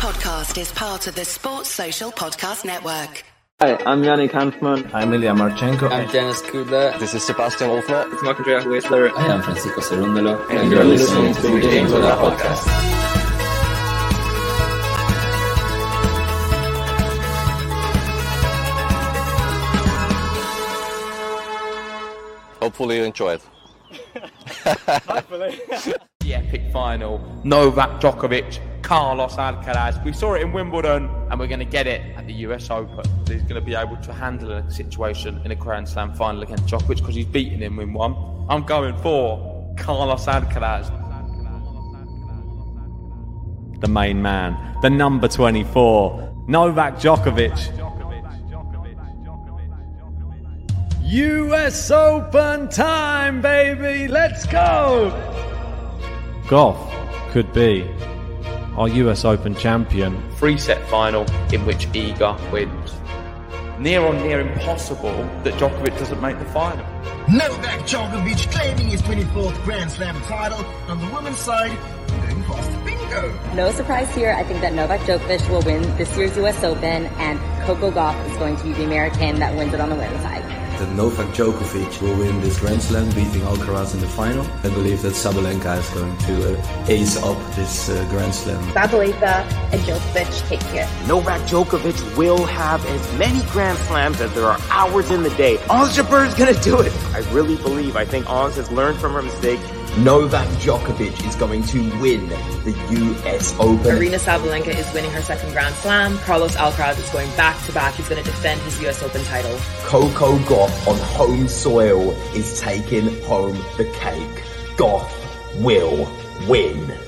podcast is part of the Sports Social Podcast Network. Hi, I'm Yannick Hanfmann. I'm Ilya Marchenko. I'm Denis Kudla. This is Sebastian Wolfner. It's Marc-Andrea Hüsler. I am Francisco Cerundolo. And, and you're, you're listening, listening to the Game to That podcast. Hopefully you enjoy it. Hopefully. the epic final. Novak Djokovic, Carlos Alcaraz. We saw it in Wimbledon, and we're going to get it at the US Open. He's going to be able to handle a situation in a Grand Slam final against Djokovic because he's beaten him in one. I'm going for Carlos Alcaraz. The main man, the number 24, Novak Djokovic. US Open time, baby! Let's go! Gauff could be our US Open champion. Three set final in which Iga wins. Near on near impossible that Djokovic doesn't make the final. Novak Djokovic claiming his 24th Grand Slam title on the women's side. Going fast bingo. No surprise here. I think that Novak Djokovic will win this year's US Open and Coco Gauff is going to be the American that wins it on the women's side that Novak Djokovic will win this Grand Slam, beating Alcaraz in the final. I believe that Sabalenka is going to uh, ace up this uh, Grand Slam. Sabalenka and Djokovic take it. Novak Djokovic will have as many Grand Slams as there are hours in the day. Ons Jabeur is going to do it. I really believe. I think Ons has learned from her mistakes. Novak Djokovic is going to win the US Open. Aryna Sabalenka is winning her second Grand Slam. Carlos Alcaraz is going back to back. He's going to defend his US Open title. Coco Gauff on home soil is taking home the cake. Gauff will win.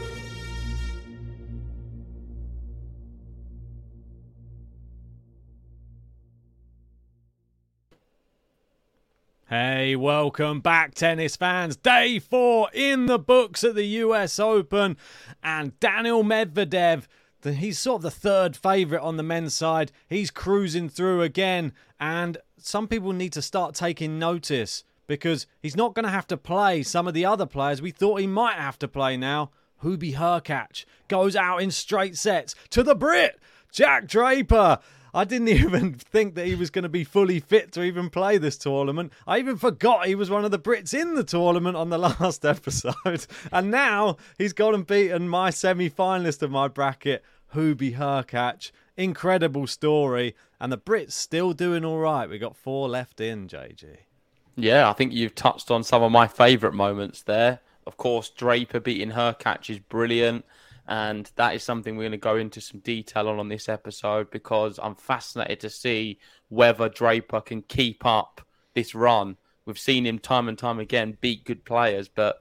Hey, welcome back, tennis fans. Day four in the books at the US Open. And Daniil Medvedev, he's sort of the third favourite on the men's side. He's cruising through again. And some people need to start taking notice because he's not going to have to play some of the other players we thought he might have to play now. Hubie Hurkacz goes out in straight sets to the Brit, Jack Draper. I didn't even think that he was going to be fully fit to even play this tournament. I even forgot he was one of the Brits in the tournament on the last episode. And now he's gone and beaten my semi finalist of my bracket, Hubie Hurkacz. Incredible story. And the Brits still doing all right. We got four left in, JG. Yeah, I think you've touched on some of my favourite moments there. Of course, Draper beating Hurkacz is brilliant and that is something we're going to go into some detail on on this episode because I'm fascinated to see whether Draper can keep up this run. We've seen him time and time again beat good players, but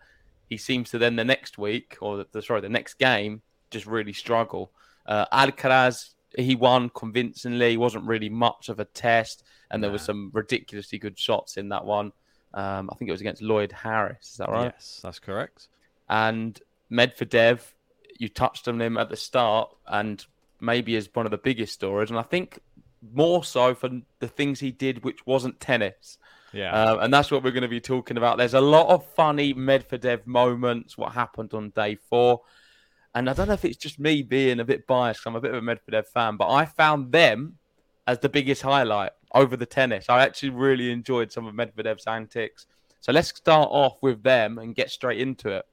he seems to then the next week or the, sorry the next game just really struggle. Uh, Alcaraz he won convincingly. Wasn't really much of a test, and there were some ridiculously good shots in that one. Um, I think it was against Lloyd Harris. Is that right? Yes, that's correct. And Medvedev you touched on him at the start, and maybe as one of the biggest stories, and I think more so for the things he did, which wasn't tennis. Yeah, uh, and that's what we're going to be talking about. There's a lot of funny Medvedev moments. What happened on day four, and I don't know if it's just me being a bit biased. I'm a bit of a Medvedev fan, but I found them as the biggest highlight over the tennis. I actually really enjoyed some of Medvedev's antics. So let's start off with them and get straight into it.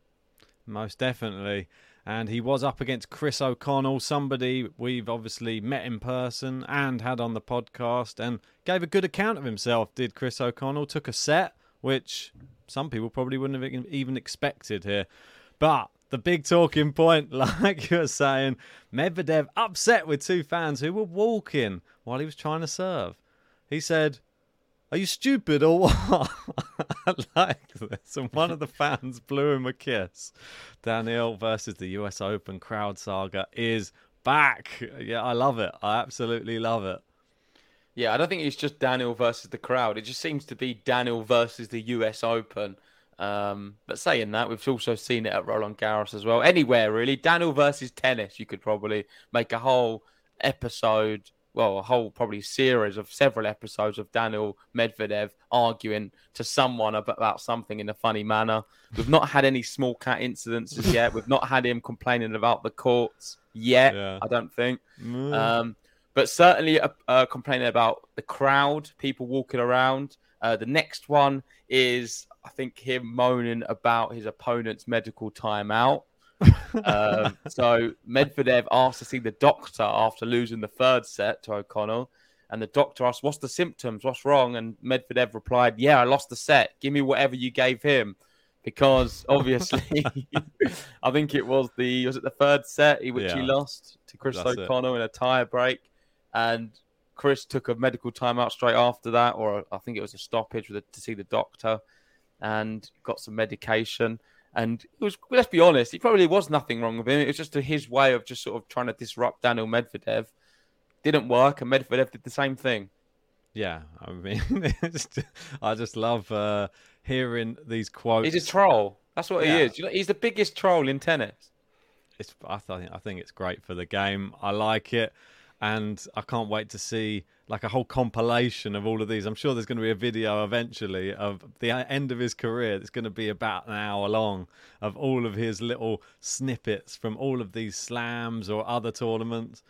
Most definitely and he was up against Chris O'Connell, somebody we've obviously met in person and had on the podcast, and gave a good account of himself. Did Chris O'Connell took a set, which some people probably wouldn't have even expected here, but. The big talking point, like you were saying, Medvedev upset with two fans who were walking while he was trying to serve. He said, are you stupid or what? I like this. And one of the fans blew him a kiss. Daniel versus the US Open crowd saga is back. Yeah, I love it. I absolutely love it. Yeah, I don't think it's just Daniel versus the crowd. It just seems to be Daniel versus the US Open. Um, but saying that, we've also seen it at Roland Garros as well. Anywhere really, Daniel versus tennis. You could probably make a whole episode well, a whole probably series of several episodes of Daniel Medvedev arguing to someone about something in a funny manner. We've not had any small cat incidences yet. We've not had him complaining about the courts yet. Yeah. I don't think. Mm. Um, but certainly uh, uh, complaining about the crowd, people walking around. Uh, the next one is, I think, him moaning about his opponent's medical timeout. Um, so Medvedev asked to see the doctor after losing the third set to O'Connell, and the doctor asked, "What's the symptoms? What's wrong?" And Medvedev replied, "Yeah, I lost the set. Give me whatever you gave him." Because obviously, I think it was the was it the third set which he lost to Chris That's it. O'Connell in a tie break, and Chris took a medical timeout straight after that, or I think it was a stoppage a, to see the doctor, and got some medication. And it was, let's be honest, it probably was nothing wrong with him. It was just his way of just sort of trying to disrupt Daniel Medvedev. Didn't work, and Medvedev did the same thing. Yeah, I mean, it's just- I just love uh, hearing these quotes. He's a troll. That's what Yeah. he is. You know, he's the biggest troll in tennis. It's, I think I think it's great for the game. I like it, and I can't wait to see like a whole compilation of all of these. I'm sure there's going to be a video eventually of the end of his career. It's going to be about an hour long of all of his little snippets from all of these slams or other tournaments.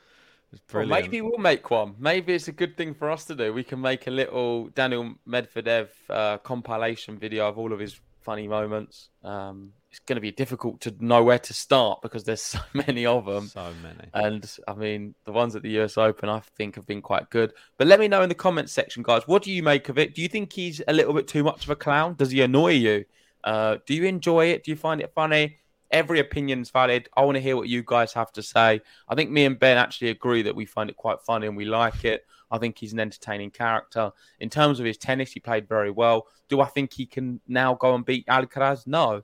Well, maybe we'll make one. Maybe it's a good thing for us to do. We can make a little Daniel Medvedev uh, compilation video of all of his funny moments. Um, it's going to be difficult to know where to start because there's so many of them. So many. And I mean, the ones at the US Open, I think, have been quite good. But let me know in the comments section, guys. What do you make of it? Do you think he's a little bit too much of a clown? Does he annoy you? Uh, do you enjoy it? Do you find it funny? Every opinion's valid. I want to hear what you guys have to say. I think me and Ben actually agree that we find it quite funny and we like it. I think he's an entertaining character. In terms of his tennis, he played very well. Do I think he can now go and beat Alcaraz? No.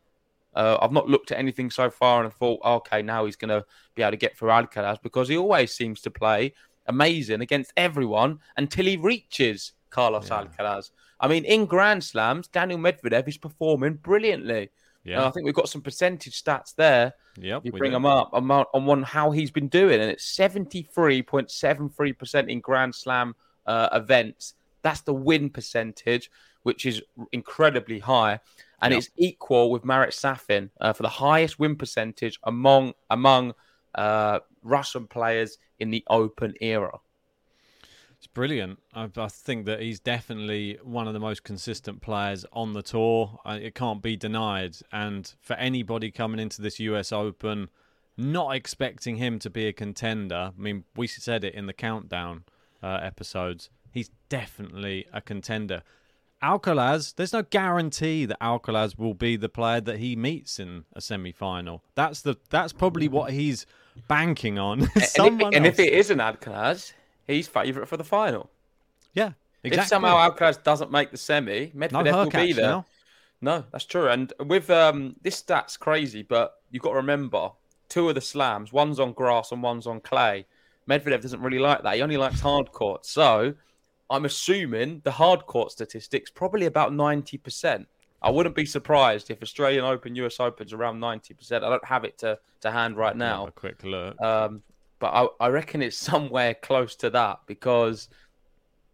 Uh, I've not looked at anything so far and thought, okay, now he's going to be able to get through Alcaraz because he always seems to play amazing against everyone until he reaches Carlos Alcaraz. I mean, in Grand Slams, Daniel Medvedev is performing brilliantly. Yeah. And I think we've got some percentage stats there. Yep, you we bring them up on, on one how he's been doing, and it's seventy three point seven three percent in Grand Slam uh, events. That's the win percentage, which is incredibly high, and Yep. it's equal with Marat Safin uh, for the highest win percentage among among uh, Russian players in the Open era. It's brilliant. I, I think that he's definitely one of the most consistent players on the tour. I, it can't be denied. And for anybody coming into this US Open, not expecting him to be a contender, I mean, we said it in the countdown uh, episodes, he's definitely a contender. Alcaraz, there's no guarantee that Alcaraz will be the player that he meets in a semi-final. That's the that's probably what he's banking on. And, if, and if it is an Alcaraz, he's favourite for the final. yeah, exactly. If somehow Alcaraz doesn't make the semi, Medvedev will be there. now. No, that's true. And with um, this stat's crazy, but you've got to remember two of the slams, one's on grass and one's on clay. Medvedev doesn't really like that. He only likes hard court. So I'm assuming the hard court statistics probably about 90%. I wouldn't be surprised if Australian Open, US Open's around 90%. I don't have it to, to hand right now. A quick look. Um, but I, I reckon it's somewhere close to that because,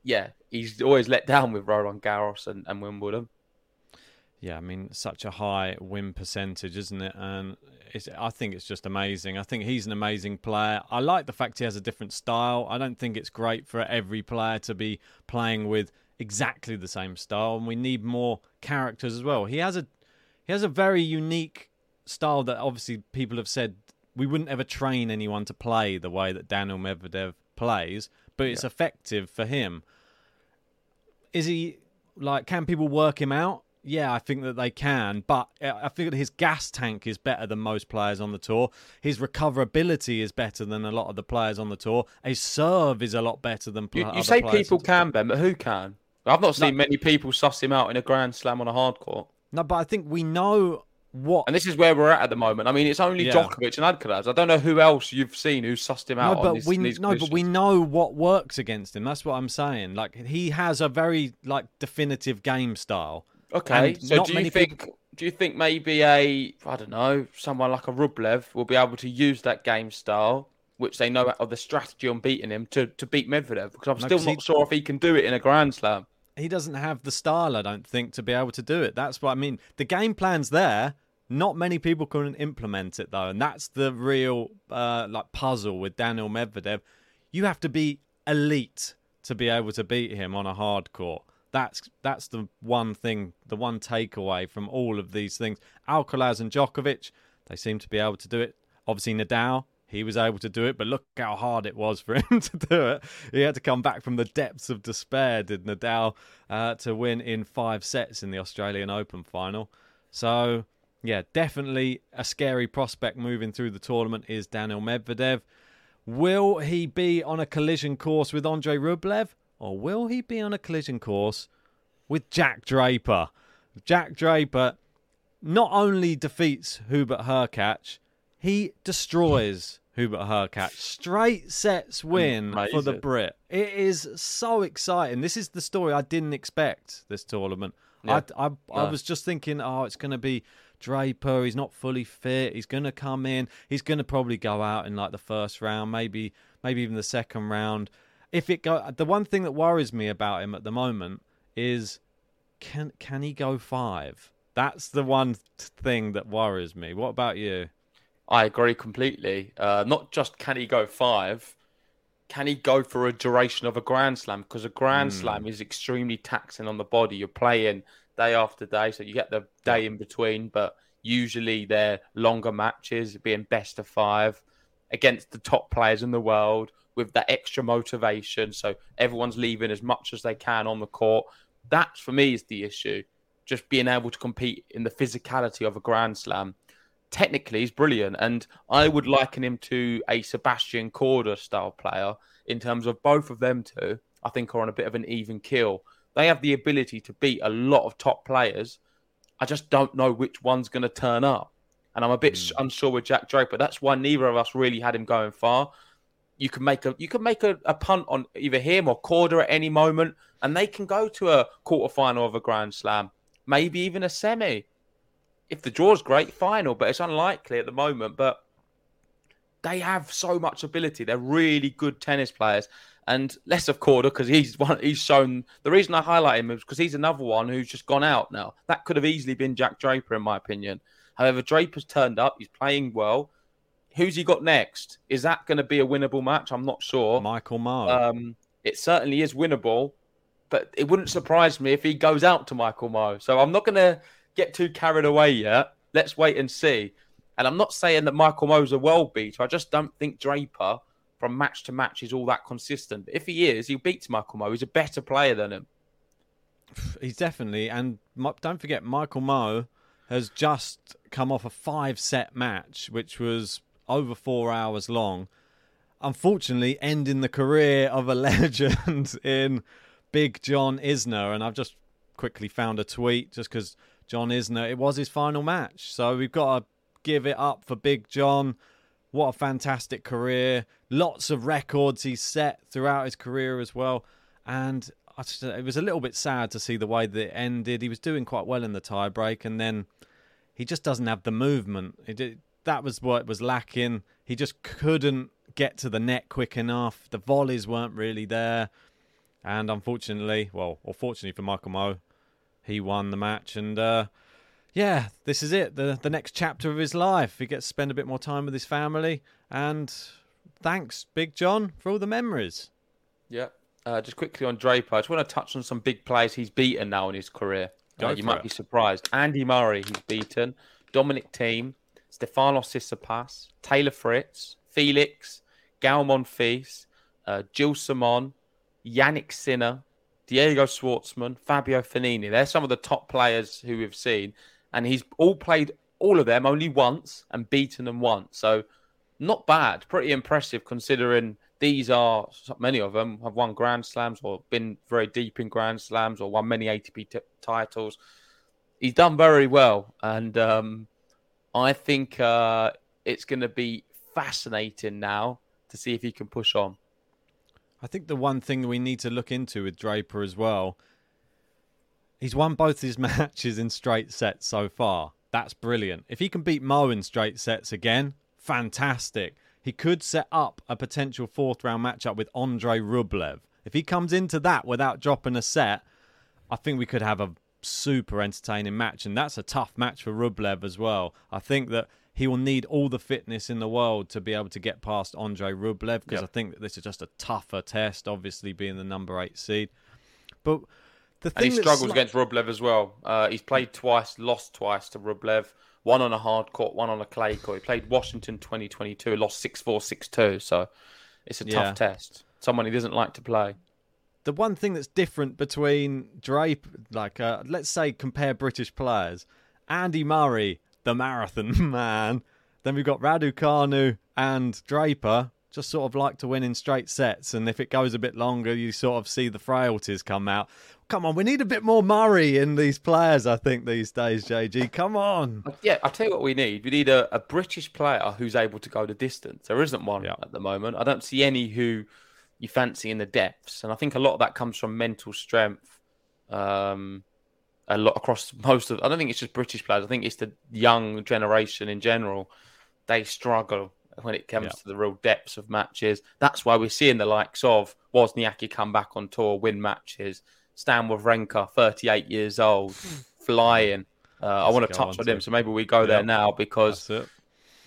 yeah, he's always let down with Roland Garros and, and Wimbledon. Yeah, I mean, such a high win percentage, isn't it? And I think it's just amazing. I think he's an amazing player. I like the fact he has a different style. I don't think it's great for every player to be playing with exactly the same style, and we need more characters as well. He has a he has a very unique style that obviously people have said we wouldn't ever train anyone to play the way that Daniel Medvedev plays, but it's effective for him. Is he like? Can people work him out? Yeah, I think that they can, but uh, I think that his gas tank is better than most players on the tour. His recoverability is better than a lot of the players on the tour. His serve is a lot better than pl- You, you say people can, Ben, but who can? I've not seen many people suss him out in a Grand Slam on a hard court. No, but I think we know what. And this is where we're at at the moment. I mean, it's only Yeah. Djokovic and Alcaraz. I don't know who else you've seen who sussed him out. No, on but this, we no, but we know what works against him. That's what I'm saying. Like he has a very like definitive game style. Okay, so do you think people- do you think maybe a I don't know someone like a Rublev will be able to use that game style which they know of the strategy on beating him to, to beat Medvedev because I'm No, still not he- sure if he can do it in a Grand Slam. He doesn't have the style, I don't think, to be able to do it. That's what I mean. The game plan's there. Not many people can implement it though, and that's the real uh, like puzzle with Daniel Medvedev. You have to be elite to be able to beat him on a hard court. That's that's the one thing, the one takeaway from all of these things. Alcaraz and Djokovic, they seem to be able to do it. Obviously Nadal, he was able to do it, but look how hard it was for him to do it. He had to come back from the depths of despair, did Nadal, uh, to win in five sets in the Australian Open final. So, yeah, definitely a scary prospect moving through the tournament is Daniel Medvedev. Will he be on a collision course with Andre Rublev, or will he be on a collision course with Jack Draper? Jack Draper not only defeats Hubert Hurkacz, he destroys Hubert Hurkacz. Straight sets win for the Brit. It is so exciting. This is the story I didn't expect this tournament. Yeah. I, I, I was just thinking, oh, it's going to be Draper. He's not fully fit. He's going to come in. He's going to probably go out in like the first round, maybe maybe even the second round. If it go, the one thing that worries me about him at the moment is can can he go five? That's the one thing that worries me. What about you? I agree completely. Uh, not just can he go five, can he go for a duration of a Grand Slam? Because a Grand Hmm. Slam is extremely taxing on the body. You're playing day after day, so you get the day in between, but usually they're longer matches, being best of five against the top players in the world with that extra motivation. So everyone's leaving as much as they can on the court. That, for me, is the issue. Just being able to compete in the physicality of a Grand Slam technically he's brilliant, and I would liken him to a Sebastian Korda style player in terms of both of them two. I think are on a bit of an even keel. They have the ability to beat a lot of top players. I just don't know which one's going to turn up, and I'm a bit Hmm. unsure with Jack Draper. That's why neither of us really had him going far. You can make a you can make a, a punt on either him or Corda at any moment, and they can go to a quarter final of a Grand Slam, maybe even a semi if the draw's great, final, but it's unlikely at the moment. But they have so much ability. They're really good tennis players. And less of Korda because he's one. He's shown the reason I highlight him is because he's another one who's just gone out now. That could have easily been Jack Draper, in my opinion. However, Draper's turned up. He's playing well. Who's he got next? Is that going to be a winnable match? I'm not sure. Michael Mmoh. Um, it certainly is winnable, but it wouldn't surprise me if he goes out to Michael Mmoh. So I'm not going to get too carried away yet. Let's wait and see. And I'm not saying that Michael Mmoh's a world beater. I just don't think Draper from match to match is all that consistent. But if he is, he beats Michael Mmoh. He's a better player than him. He's definitely, and don't forget, Michael Mmoh has just come off a five set match, which was over four hours long. Unfortunately, ending the career of a legend in Big John Isner. And I've just quickly found a tweet just because John Isner, it was his final match. So we've got to give it up for Big John. What a fantastic career. Lots of records he's set throughout his career as well. And just, it was a little bit sad to see the way that it ended. He was doing quite well in the tiebreak, and then he just doesn't have the movement. That was what was lacking. He just couldn't get to the net quick enough. The volleys weren't really there. And unfortunately, well, or fortunately for Michael Mmoh, he won the match. And uh, yeah, this is it. The the next chapter of his life. He gets to spend a bit more time with his family. And thanks, Big John, for all the memories. Yeah. Uh, just quickly on Draper, I just want to touch on some big players he's beaten now in his career. Uh, you might it. be surprised. Andy Murray, he's beaten. Dominic Thiem, Stefanos Tsitsipas, Taylor Fritz, Felix, Gael Monfils, uh, Gilles Simon, Jannik Sinner, Diego Schwartzman, Fabio Fognini. They're some of the top players who we've seen. And he's all played all of them only once and beaten them once. So not bad. Pretty impressive considering these are many of them have won Grand Slams or been very deep in Grand Slams or won many ATP t- titles. He's done very well, and um, I think uh, it's going to be fascinating now to see if he can push on. I think the one thing that we need to look into with Draper as well, he's won both his matches in straight sets so far. That's brilliant. If he can beat Mmoh in straight sets again, fantastic. he could set up a potential fourth round matchup with Andre Rublev. If he comes into that without dropping a set, I think we could have a super entertaining match, and that's a tough match for Rublev as well. I think that he will need all the fitness in the world to be able to get past Andre Rublev because Yep. I think that this is just a tougher test, obviously being the number eight seed. But the And he struggles against Rublev as well. Uh, he's played twice, lost twice to Rublev. One on a hard court, one on a clay court. He played Washington 2022, lost 6-4, 6-2. So it's a tough test. Someone he doesn't like to play. the one thing that's different between Drape, like uh, let's say compare British players, Andy Murray, the marathon man, then we've got Raducanu and Draper. Just sort of like to win in straight sets, and if it goes a bit longer, you sort of see the frailties come out. Come on, we need a bit more Murray in these players. I think these days, JG. Come on. Yeah, I'll tell you what we need. We need a, a British player who's able to go the distance. There isn't one at the moment. I don't see any who you fancy in the depths. And I think a lot of that comes from mental strength. Um, a lot across most of I don't think it's just British players. I think it's the young generation in general. They struggle when it comes Yeah. to the real depths of matches. That's why we're seeing the likes of Wozniacki come back on tour, win matches. Stan Wawrinka, 38 years old, flying. Uh, I want to touch on on him, so maybe we go there now because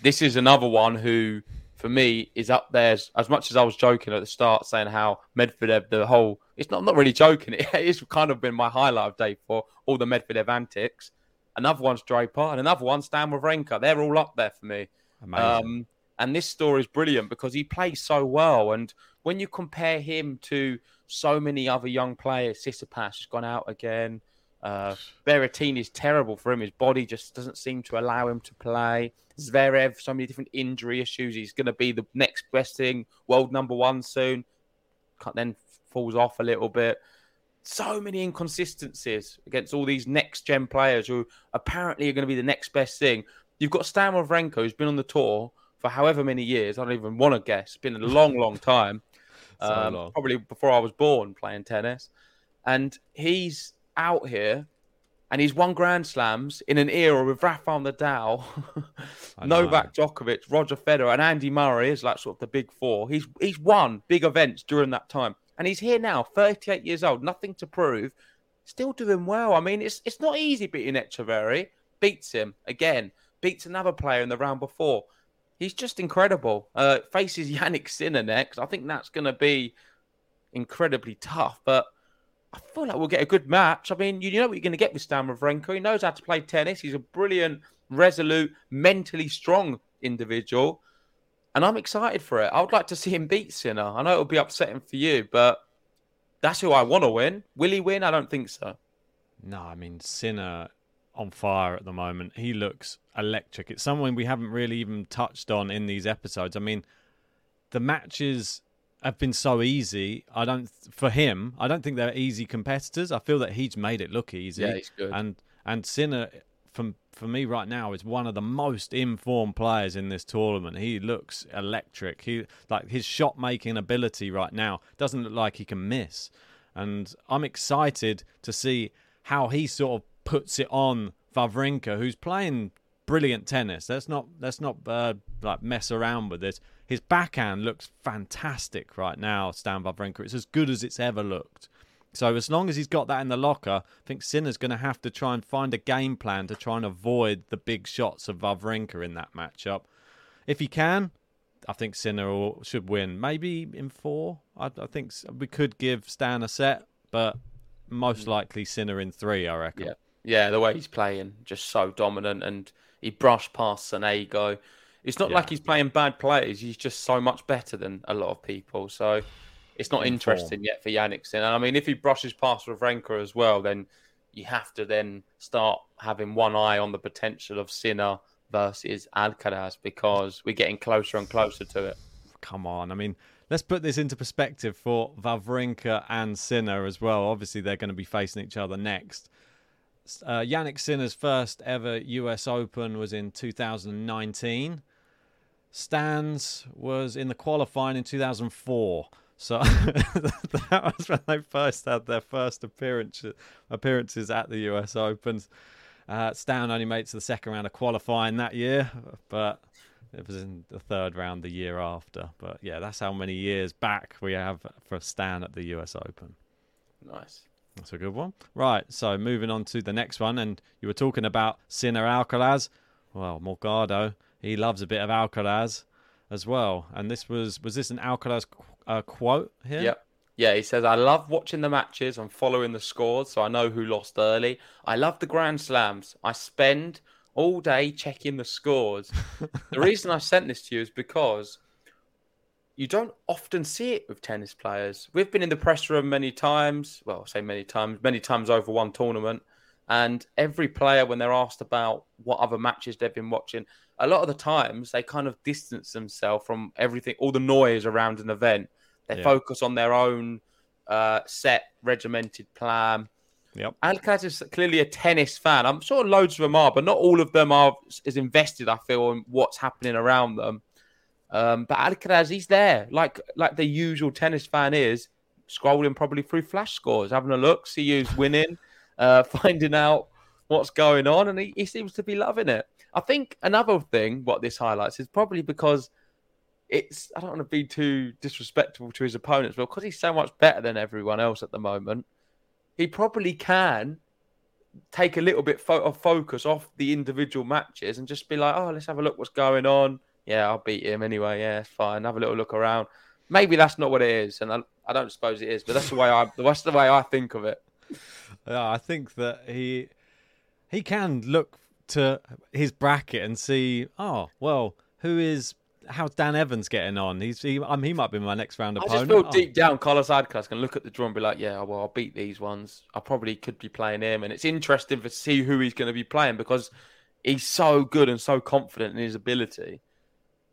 this is another one who, for me, is up there. As, as much as I was joking at the start, saying how Medvedev, the whole, it's not I'm not really joking. It is kind of been my highlight of day for all the Medvedev antics. Another one's Draper, and another one's Stan Wawrinka. They're all up there for me. Um, and this story is brilliant because he plays so well. And when you compare him to so many other young players, Tsitsipas has gone out again. Uh, Berrettini is terrible for him. His body just doesn't seem to allow him to play. Zverev, so many different injury issues. He's going to be the next best thing, world number one soon. Then falls off a little bit. So many inconsistencies against all these next gen players who apparently are going to be the next best thing. You've got Stan Wawrinka, who's been on the tour for however many years. I don't even want to guess. It's been a long, long time. So Um, long. Probably before I was born playing tennis. And he's out here and he's won Grand Slams in an era with Rafael Nadal, Novak Djokovic, Roger Federer, and Andy Murray is like sort of the big four. He's he's won big events during that time, and he's here now, 38 years old, nothing to prove, still doing well. I mean, it's it's not easy beating Etcheverry. Beats him again, beats another player in the round before. He's just incredible. Uh, faces Jannik Sinner next. I think that's going to be incredibly tough, but I feel like we'll get a good match. I mean, you know what you're going to get with Stan Wawrinka. He knows how to play tennis. He's a brilliant, resolute, mentally strong individual, and I'm excited for it. I would like to see him beat Sinner. I know it'll be upsetting for you, but that's who I want to win. Will he win? I don't think so. No, I mean Sinner on fire at the moment. He looks electric. It's someone we haven't really even touched on in these episodes. I mean, the matches have been so easy. I don't for him. I don't think they're easy competitors. I feel that he's made it look easy. Yeah, he's good. And and Sinner, from for me right now, is one of the most informed players in this tournament. He looks electric. He like his shot making ability right now doesn't look like he can miss. And I'm excited to see how he sort of puts it on Wawrinka, who's playing brilliant tennis. Let's not let's not uh, like mess around with this. His backhand looks fantastic right now, Stan Wawrinka. It's as good as it's ever looked. So as long as he's got that in the locker, I think Sinner's going to have to try and find a game plan to try and avoid the big shots of Wawrinka in that matchup. If he can, I think Sinner should win. Maybe in four. I, I think we could give Stan a set, but most hmm. likely Sinner in three. I reckon. Yeah, yeah. The way he's playing, just so dominant, and he brushed past Sonego. It's not Yeah. like he's playing bad plays. He's just so much better than a lot of people. So it's not In interesting yet for Jannik Sinner. I mean, if he brushes past Wawrinka as well, then you have to then start having one eye on the potential of Sinner versus Alcaraz because we're getting closer and closer to it. Come on. I mean, let's put this into perspective for Wawrinka and Sinner as well. Obviously, they're going to be facing each other next. Uh, Jannik Sinner's first ever US Open was in 2019. Stan's was in the qualifying in 2004. So that was when they first had their first appearance, appearances at the US Opens. Uh, Stan only made it to the second round of qualifying that year, but It was in the third round the year after. But yeah, that's how many years back we have for Stan at the US Open. Nice. That's a good one. Right, so moving on to the next one, and you were talking about Sinner Alcaraz. Well, Morgado, he loves a bit of Alcaraz as well. And this was was this an Alcaraz uh, quote here? Yep. Yeah, he says, I love watching the matches and following the scores, so I know who lost early. I love the Grand Slams. I spend all day checking the scores. the reason I sent this to you is because you don't often see it with tennis players. We've been in the press room many times. Well, I say many times, many times over one tournament. And every player, when they're asked about what other matches they've been watching, a lot of the times they kind of distance themselves from everything, all the noise around an event. They Yeah. focus on their own uh, set, regimented plan. Yep. Alcaraz is clearly a tennis fan. I'm sure loads of them are, but not all of them are as invested. I feel in what's happening around them. Um, but Alcaraz, he's there, like like the usual tennis fan is, scrolling probably through flash scores, having a look, see who's winning, uh, finding out what's going on, and he, he seems to be loving it. I think another thing what this highlights is probably because it's I don't want to be too disrespectful to his opponents, but because he's so much better than everyone else at the moment, he probably can take a little bit of focus off the individual matches and just be like, oh, let's have a look what's going on. Yeah, I'll beat him anyway. Yeah, it's fine. Have a little look around. Maybe that's not what it is, and I, I don't suppose it is, but that's the way I that's the way I think of it. Yeah, I think that he he can look to his bracket and see, oh well, who is how's Dan Evans getting on? He's he, um, he might be my next round I opponent. just feel Oh, deep down, Carlos Alcaraz can look at the draw and be like, "Yeah, well, I'll beat these ones. I probably could be playing him." And it's interesting to see who he's going to be playing because he's so good and so confident in his ability.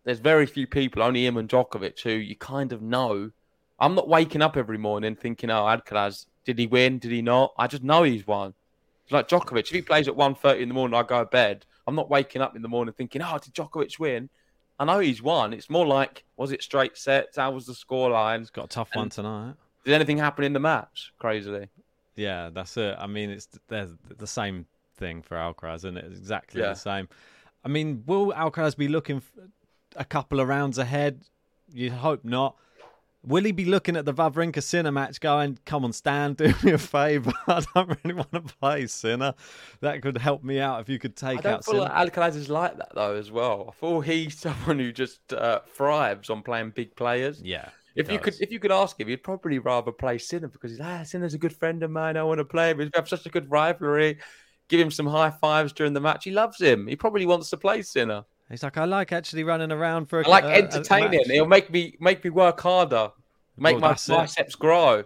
There's very few people, only him and Djokovic, who you kind of know. I'm not waking up every morning thinking, "Oh, Alcaraz, did he win? Did he not?" I just know he's won. It's like Djokovic. If he plays at 1.30 in the morning, I go to bed. I'm not waking up in the morning thinking, "Oh, did Djokovic win?" I know he's won. It's more like, was it straight sets? How was the scoreline? He's got a tough one tonight. Did anything happen in the match? Crazily. Yeah, that's it. I mean, it's there's the same thing for Alcaraz, isn't it? It's exactly Yeah. the same. I mean, will Alcaraz be looking a couple of rounds ahead? You hope not. Will he be looking at the Wawrinka Sinner match going, come on, Stan, do me a favour? I don't really want to play Sinner. That could help me out if you could I take don't out feel Sinner. like Alcaraz is like that though as well. I feel he's someone who just uh, thrives on playing big players. Yeah. If you could, if you could ask him, he'd probably rather play Sinner because he's ah, Sinner's a good friend of mine. I want to play him. We have such a good rivalry. Give him some high fives during the match. He loves him. He probably wants to play Sinner. He's like, I like actually running around for a I like a- a entertaining. match." He'll make me make me work harder. Make Well, my that's it. biceps grow.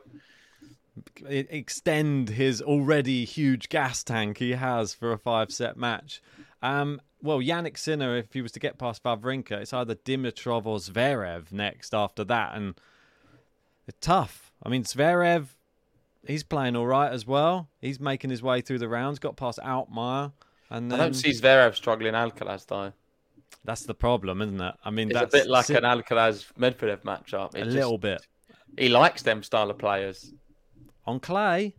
extend his already huge gas tank he has for a five set match. Um, well, Jannik Sinner, if he was to get past Wawrinka, it's either Dimitrov or Zverev next after that, and it's tough. I mean, Zverev, he's playing all right as well. He's making his way through the rounds, got past Altmaier, and I don't see Zverev struggling Alcaraz though. That's the problem, isn't it? I mean, It's a bit like an Alcaraz Medvedev matchup. a It little bit He likes them style of players. on clay,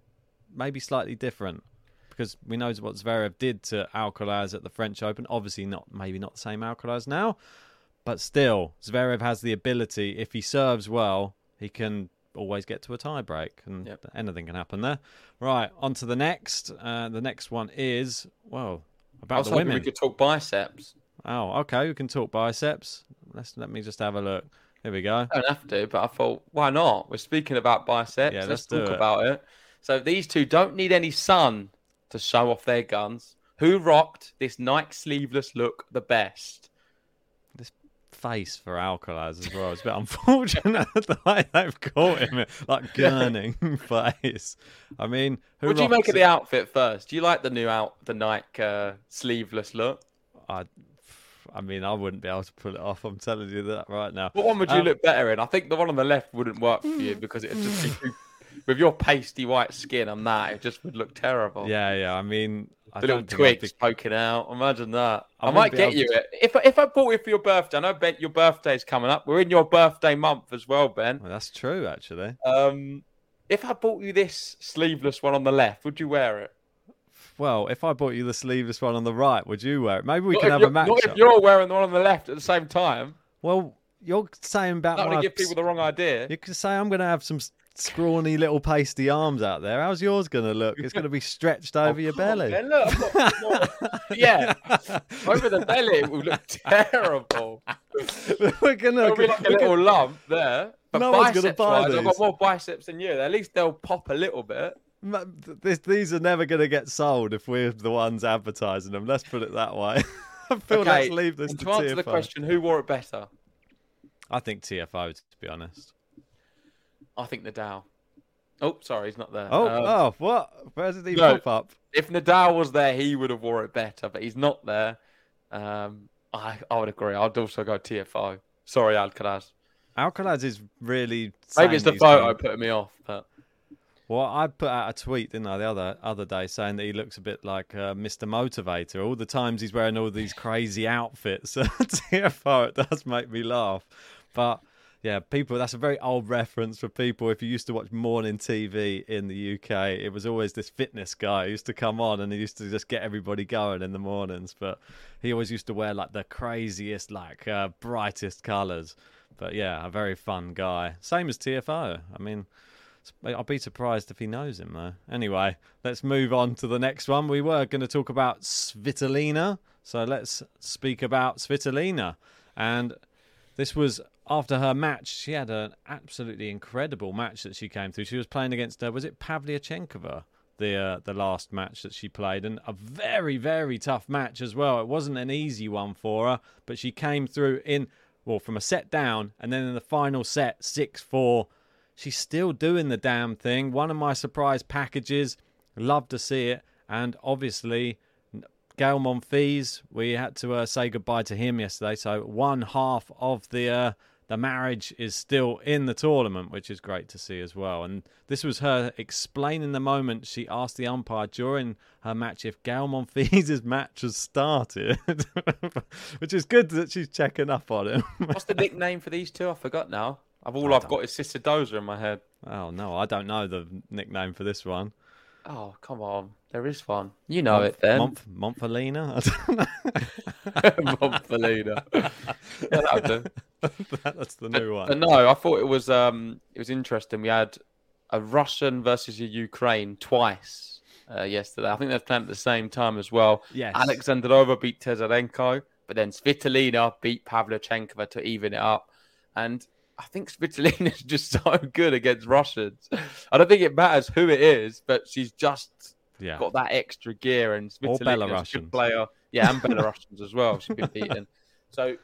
maybe slightly different because we know what Zverev did to Alcaraz at the French Open. Obviously, not maybe not the same Alcaraz now, but still, Zverev has the ability. If he serves well, he can always get to a tie break, and Yep. anything can happen there. Right, on to the next. Uh, the next one is well I about was the women. we could talk biceps. Oh, okay, we can talk biceps. Let's let me just have a look. Here we go. I don't have to, but I thought, why not? We're speaking about biceps. Yeah, let's, let's talk it. about it. So these two don't need any sun to show off their guns. Who rocked this Nike sleeveless look the best? This face for Alcaraz as well. It's a bit unfortunate the way they've caught him, like gurning face. I mean, who what do you make rocks of the outfit first? Do you like the new out the Nike uh, sleeveless look? I, I mean, I wouldn't be able to pull it off. I'm telling you that right now. What one would you Um, look better in? I think the one on the left wouldn't work for you because it would just be too, with your pasty white skin and that it just would look terrible. Yeah, yeah. I mean, I the little don't think I'd twigs be- poking out. Imagine that. I I, might get you to- it if if I bought it for your birthday. I know Ben, your birthday's coming up. We're in your birthday month as well, Ben. Well, that's true, actually. Um, if I bought you this sleeveless one on the left, would you wear it? Well, if I bought you the sleeveless one on the right, would you wear it? Maybe we Not can have a match. Not if you're wearing the one on the left at the same time. Well, you're saying about That would give people the wrong idea. You could say I'm going to have some scrawny little pasty arms out there. How's yours going to look? It's going to be stretched oh, over your belly. Man, look, got yeah, over the belly it will look terrible. We're gonna There'll be like a little gonna- lump there. But No one's gonna buy wise, I've got more biceps than you. At least they'll pop a little bit. This, these are never going to get sold if we're the ones advertising them. Let's put it that way. I feel okay, let's leave this and to, to answer the question, who wore it better? I think TFO, to be honest. I think Nadal. Oh, sorry, he's not there. Oh, Um, oh, what? Where did he no, pop up? If Nadal was there, he would have wore it better, but he's not there. Um, I I would agree. I'd also go TFO. Sorry, Alcaraz. Alcaraz is really. Maybe it's the photo putting me off, but Well, I put out a tweet, didn't I, the other other day, saying that he looks a bit like uh, Mr. Motivator. All the times he's wearing all these crazy outfits. TFO, it does make me laugh. But yeah, people, that's a very old reference for people. If you used to watch morning TV in the UK, it was always this fitness guy who used to come on and he used to just get everybody going in the mornings. But he always used to wear like the craziest, like uh, brightest colours. But yeah, a very fun guy. Same as TFO. I mean, I'll be surprised if he knows him, though. Anyway, let's move on to the next one. We were going to talk about Svitolina, so let's speak about Svitolina. And this was after her match. She had an absolutely incredible match that she came through. She was playing against, uh, was it Pavlyuchenkova? The uh, the last match that she played, and a very very tough match as well. It wasn't an easy one for her, but she came through in well from a set down, and then in the final set six four she's still doing the damn thing. One of my surprise packages. Love to see it. And obviously, Gael Monfils, we had to uh, say goodbye to him yesterday. So one half of the uh, the marriage is still in the tournament, which is great to see as well. And this was her explaining the moment she asked the umpire during her match if Gael Monfils' match has started, which is good that she's checking up on him. what's the nickname for these two? I forgot now. I've all I've got is Sister Dozer in my head. Oh no, I don't know the nickname for this one. Oh come on, there is one. You know Monf- it then. Monf- Montfalina? I don't know. Montfalina. yeah. That's the new But one. no, I thought it was um it was interesting. We had a Russian versus a Ukraine twice uh, yesterday. I think they're playing at the same time as well. Yes. Alexandrova beat Tsurenko, but then Svitolina beat Pavlyuchenkova to even it up. And I think Svitolina is just so good against Russians. I don't think it matters who it is, but she's just Yeah. got that extra gear. And Or Svitolina is a good player. Yeah, and Belarusians as well. She's been beaten. So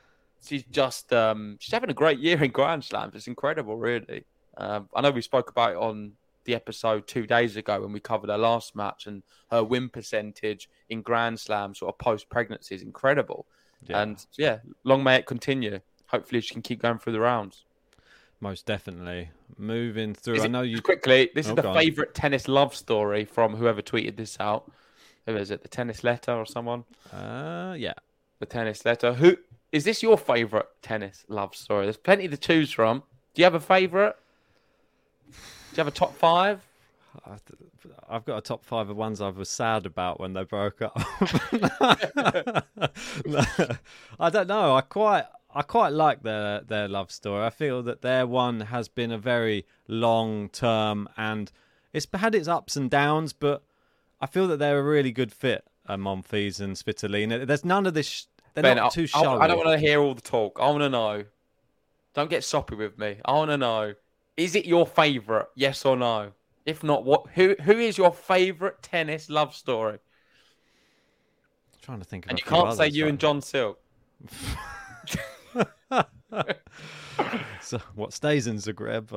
she's just um, she's having a great year in Grand Slams. It's incredible, really. Um, I know we spoke about it on the episode two days ago when we covered her last match, and her win percentage in Grand Slam, sort of post pregnancy, is incredible. Yeah. And yeah, long may it continue. Hopefully, she can keep going through the rounds. Most definitely. Moving through. Is I it- know you. quickly. This Oh, is the go on. favorite tennis love story from whoever tweeted this out. Who is it? The tennis letter or someone? Uh, yeah. The tennis letter. Who is this? Your favorite tennis love story? There's plenty to choose from. Do you have a favorite? Do you have a top five? I've got a top five of ones I was sad about when they broke up. No, I don't know. I quite, I quite like their their love story. I feel that their one has been a very long term, and it's had its ups and downs. But I feel that they're a really good fit, uh, Monfils and Svitolina. There's none of this. Sh- they're Ben, not I- too I, showy. I don't want to hear all the talk. I want to know. Don't get soppy with me. I want to know. Is it your favorite? Yes or no? If not, what? Who who is your favorite tennis love story? I'm trying to think of And you can't say you and John Silk. so what stays in Zagreb.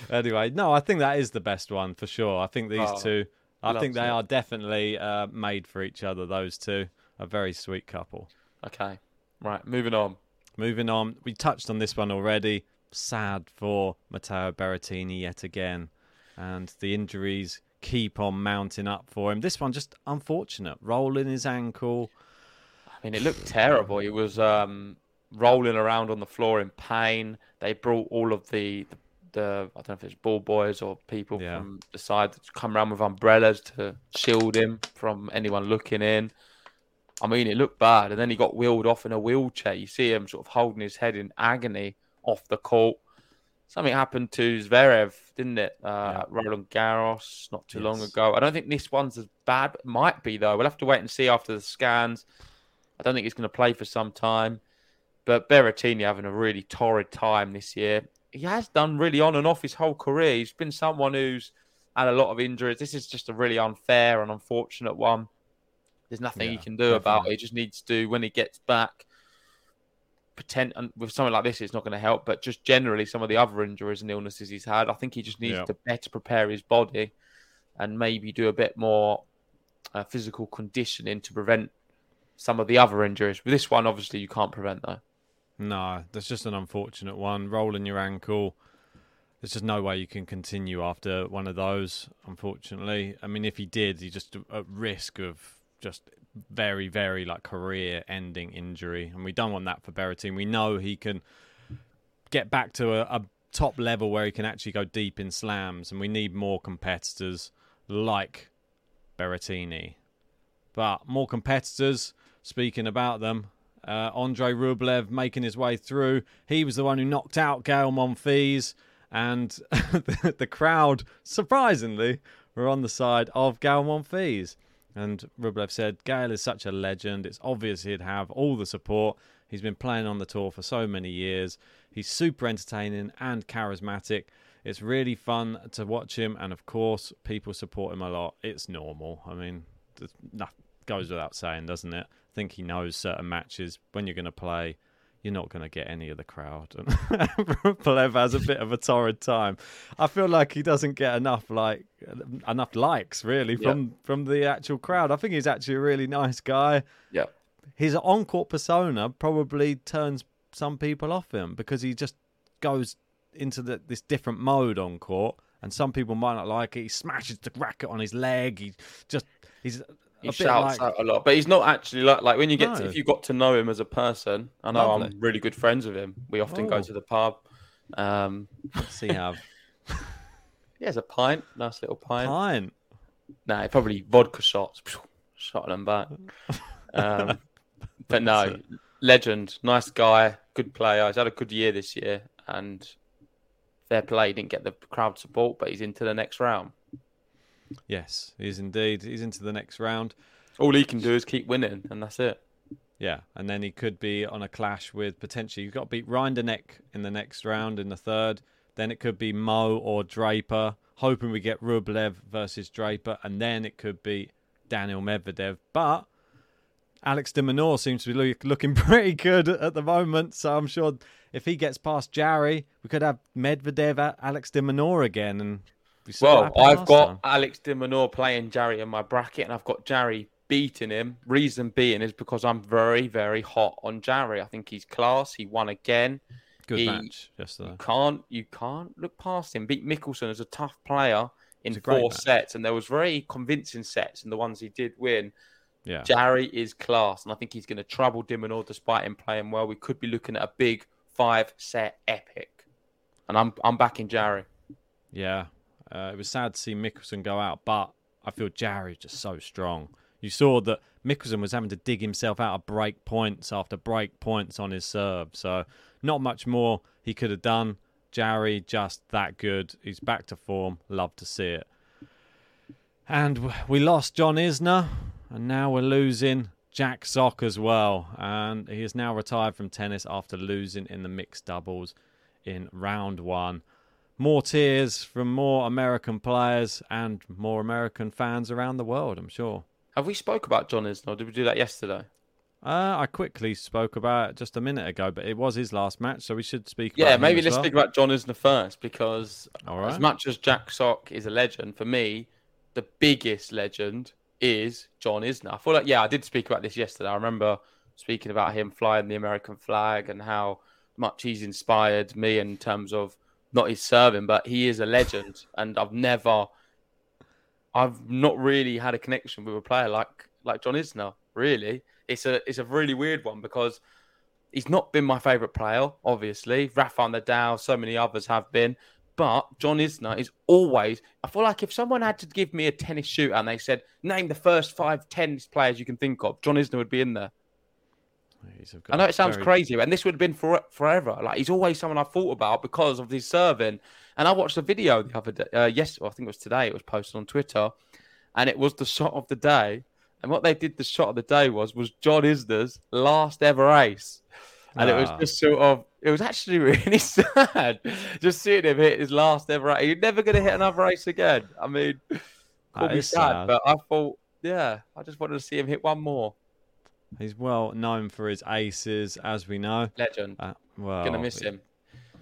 anyway, no, I think that is the best one for sure. I think these Oh, two, I think they it. are definitely uh, made for each other. Those two, a very sweet couple. Okay, right. Moving on. Moving on, we touched on this one already. Sad for Matteo Berrettini yet again, and the injuries keep on mounting up for him. This one just unfortunate, rolling his ankle. I mean, it looked terrible. He was um, rolling around on the floor in pain. They brought all of the, the the I don't know if it's ball boys or people from the side that come around with umbrellas to shield him from anyone looking in. I mean, it looked bad, and then he got wheeled off in a wheelchair. You see him sort of holding his head in agony off the court. Something happened to Zverev, didn't it? Uh, at Roland Garros not too long ago. I don't think this one's as bad. But might be though. We'll have to wait and see after the scans. I don't think he's going to play for some time. But Berrettini having a really torrid time this year. He has done really on and off his whole career. He's been someone who's had a lot of injuries. This is just a really unfair and unfortunate one. There's nothing he can do about it. He just needs to, do when he gets back, pretend and with something like this, it's not going to help. But just generally, some of the other injuries and illnesses he's had, I think he just needs Yeah. to better prepare his body and maybe do a bit more uh, physical conditioning to prevent some of the other injuries. This one, obviously, you can't prevent though. No, that's just an unfortunate one. Rolling your ankle. There's just no way you can continue after one of those, unfortunately. I mean, if he did, he's just at risk of just very, very like career ending injury. And we don't want that for Berrettini. We know he can get back to a, a top level where he can actually go deep in slams. And we need more competitors like Berrettini. But more competitors, speaking about them, uh, Andre Rublev making his way through. He was the one who knocked out Gael Monfils, and the, the crowd, surprisingly, were on the side of Gael Monfils. And Rublev said, Gael is such a legend. It's obvious he'd have all the support. He's been playing on the tour for so many years. He's super entertaining and charismatic. It's really fun to watch him, and of course, people support him a lot. It's normal. I mean, that goes without saying, doesn't it? I think he knows certain matches when you're going to play, you're not going to get any of the crowd. And Rublev has a bit of a torrid time. I feel like he doesn't get enough like enough likes really from from the actual crowd. I think he's actually a really nice guy. Yeah. His on-court persona probably turns some people off him because he just goes into the, this different mode on court, and some people might not like it. He smashes the racket on his leg. He just he's He shouts like out a lot, but he's not actually like like when you get to, if you got to know him as a person. I know Lovely. I'm really good friends with him. We often go Oh. to the pub. Um, What's he have? he has a pint, nice little pint. Pint. Nah, probably vodka shots, shot them back. Um, but no, legend, nice guy, good player. He's had a good year this year, and fair play. He didn't get the crowd support, but he's into the next round. Yes, he's indeed. He's into the next round. All he can do is keep winning, and that's it. Yeah, and then he could be on a clash with potentially. You've got to beat Rinderknech in the next round in the third. Then it could be Mmoh or Draper. Hoping we get Rublev versus Draper, and then it could be Daniil Medvedev. But Alex de Minaur seems to be look, looking pretty good at the moment, so I'm sure if he gets past Jarry, we could have Medvedev at Alex de Minaur again. And we Well, I've got time. Alex de playing Jarry in my bracket, and I've got Jarry beating him. Reason being is because I'm very, very hot on Jarry. I think he's class. He won again. good He- match yesterday. You can't, you can't look past him. Beat Michelsen as a tough player in It's a great four match. sets, and there was very convincing sets in the ones he did win. Yeah. Jarry is class, and I think he's going to trouble de Minaur despite him playing well. We could be looking at a big five-set epic, and I'm I'm backing Jarry. Yeah, uh, it was sad to see Michelsen go out, but I feel Jarry's just so strong. You saw that Michelsen was having to dig himself out of break points after break points on his serve, so not much more he could have done. Jarry just that good. He's back to form. Love to see it. And we lost John Isner, and now we're losing Jack Sock as well. And he is now retired from tennis after losing in the mixed doubles in round one. More tears from more American players and more American fans around the world, I'm sure. Have we spoke about John Isner? Did we do that yesterday? Uh, I quickly spoke about it just a minute ago, but it was his last match, so we should speak Yeah, maybe let's well. speak about John Isner first because right. as much as Jack Sock is a legend, for me, the biggest legend is John Isner. I feel like, yeah, I did speak about this yesterday. I remember speaking about him flying the American flag and how much he's inspired me in terms of not his serving, but he is a legend. and I've never, I've not really had a connection with a player like like John Isner. Really, it's a it's a really weird one because he's not been my favourite player, obviously. Rafa Nadal, so many others have been, But John Isner is always. I feel like if someone had to give me a tennis shootout and they said, name the first five tennis players you can think of, John Isner would be in there. I know it sounds very- crazy, and this would have been for forever. Like he's always someone I thought about because of his serving. And I watched a video the other day. Uh, yes, I think it was today. It was posted on Twitter, and it was the shot of the day. And what they did, the shot of the day was was John Isner's last ever ace, and it was Ah. just sort of. It was actually really sad just seeing him hit his last ever ace. He's never going to hit another ace again. I mean, call me sad, sad. but I thought, yeah, I just wanted to see him hit one more. He's well known for his aces, as we know. Legend. Uh, well, Gonna miss him.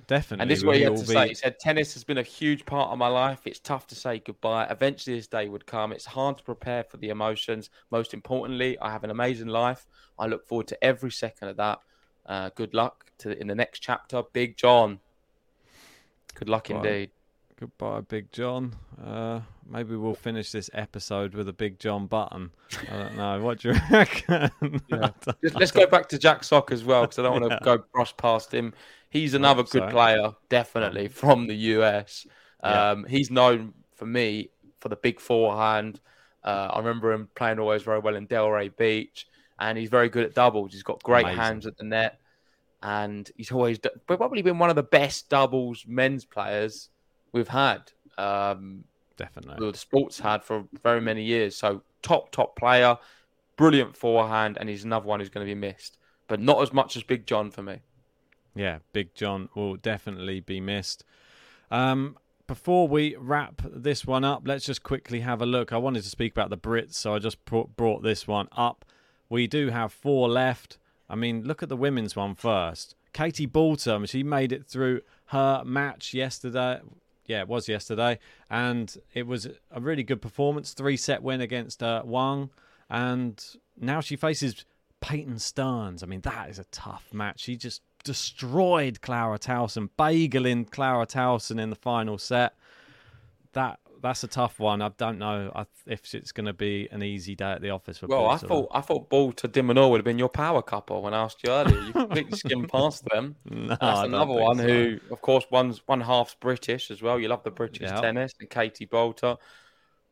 Definitely. And this is what he had to be- say. He said, Tennis has been a huge part of my life. It's tough to say goodbye. Eventually, this day would come. It's hard to prepare for the emotions. Most importantly, I have an amazing life. I look forward to every second of that. Uh, good luck to in the next chapter, Big John. Good luck Goodbye. indeed. Goodbye, Big John. Uh, maybe we'll finish this episode with a Big John button. I don't know. What do you reckon? Just- Let's go back to Jack Sock as well because I don't want to Yeah. go brush past him. He's another good player, definitely from the US. Yeah. Um, He's known for me for the big forehand. Uh, I remember him playing always very well in Delray Beach, and he's very good at doubles. He's got great Amazing. hands at the net, and he's always probably been one of the best doubles men's players we've had. Um, Definitely. the sports had for very many years. So top top player, brilliant forehand, and he's another one who's going to be missed, but not as much as Big John for me. Yeah, Big John will definitely be missed. Um, before we wrap this one up, let's just quickly have a look. I wanted to speak about the Brits, so I just brought, brought this one up. We do have four left. I mean, look at the women's one first. Katie Boulter, she made it through her match yesterday. Yeah, it was yesterday, and it was a really good performance. Three set win against uh, Wang, and now she faces Peyton Stearns. I mean, that is a tough match. She just destroyed Clara Tauson, bageling Clara Tauson in the final set. That that's a tough one. I don't know if it's going to be an easy day at the office for Well, I thought I thought Boulter de Minaur would have been your power couple when I asked you earlier. You completely skimmed past them. No, That's another one so. who, of course, one's one half's British as well. You love the British Yeah. tennis and Katie Boulter.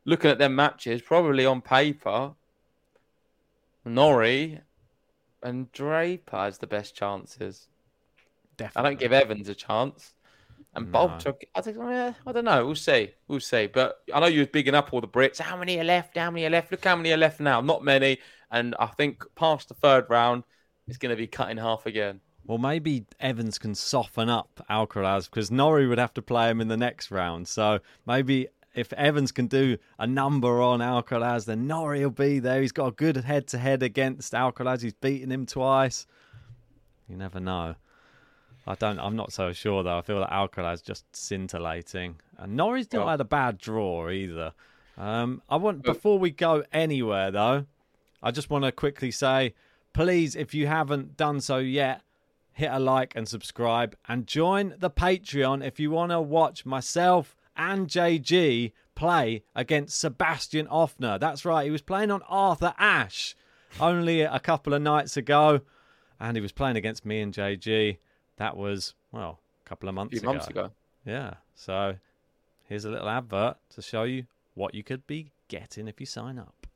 Looking at their matches, probably on paper, Norrie and Draper has the best chances. I don't give Evans a chance. And No. Boulter, I think, eh, I don't know. We'll see. We'll see. But I know you was bigging up all the Brits. How many are left? How many are left? Look how many are left now. Not many. And I think past the third round, it's going to be cut in half again. Well, maybe Evans can soften up Alcaraz because Norrie would have to play him in the next round. So maybe if Evans can do a number on Alcaraz, then Norrie will be there. He's got a good head to head against Alcaraz. He's beaten him twice. You never know. I don't. I'm not so sure though. I feel that Alcaraz just scintillating, and Norrie's not Well- had a bad draw either. Um, I want before we go anywhere though, I just want to quickly say, please, if you haven't done so yet, hit a like and subscribe, and join the Patreon if you want to watch myself and JG play against Sebastian Ofner. That's right, he was playing on Arthur Ashe only a couple of nights ago, and he was playing against me and JG. That was well, a couple of months few ago. months ago. Yeah. So here's a little advert to show you what you could be getting if you sign up.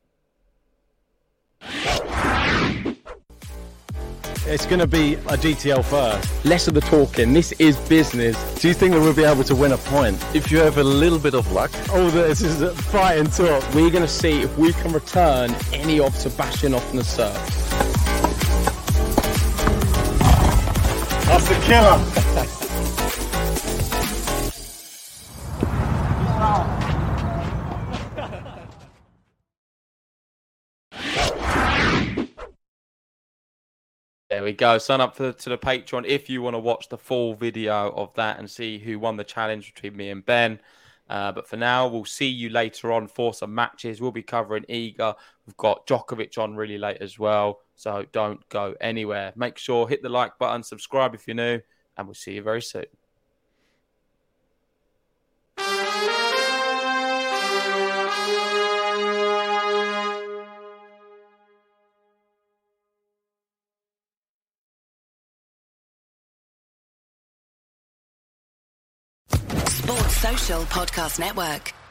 It's going to be a GTL first. Less of the talking. This is business. Do you think that we'll be able to win a point? If you have a little bit of luck. Oh, this is a fighting talk. We're going to see if we can return any of Sebastian off the serves. That's the killer. There we go. Sign up for, to the Patreon if you want to watch the full video of that and see who won the challenge between me and Ben. Uh, but for now, we'll see you later on for some matches. We'll be covering Iga. We've got Djokovic on really late as well. So don't go anywhere. Make sure hit the like button, subscribe if you're new, and we'll see you very soon. Podcast Network.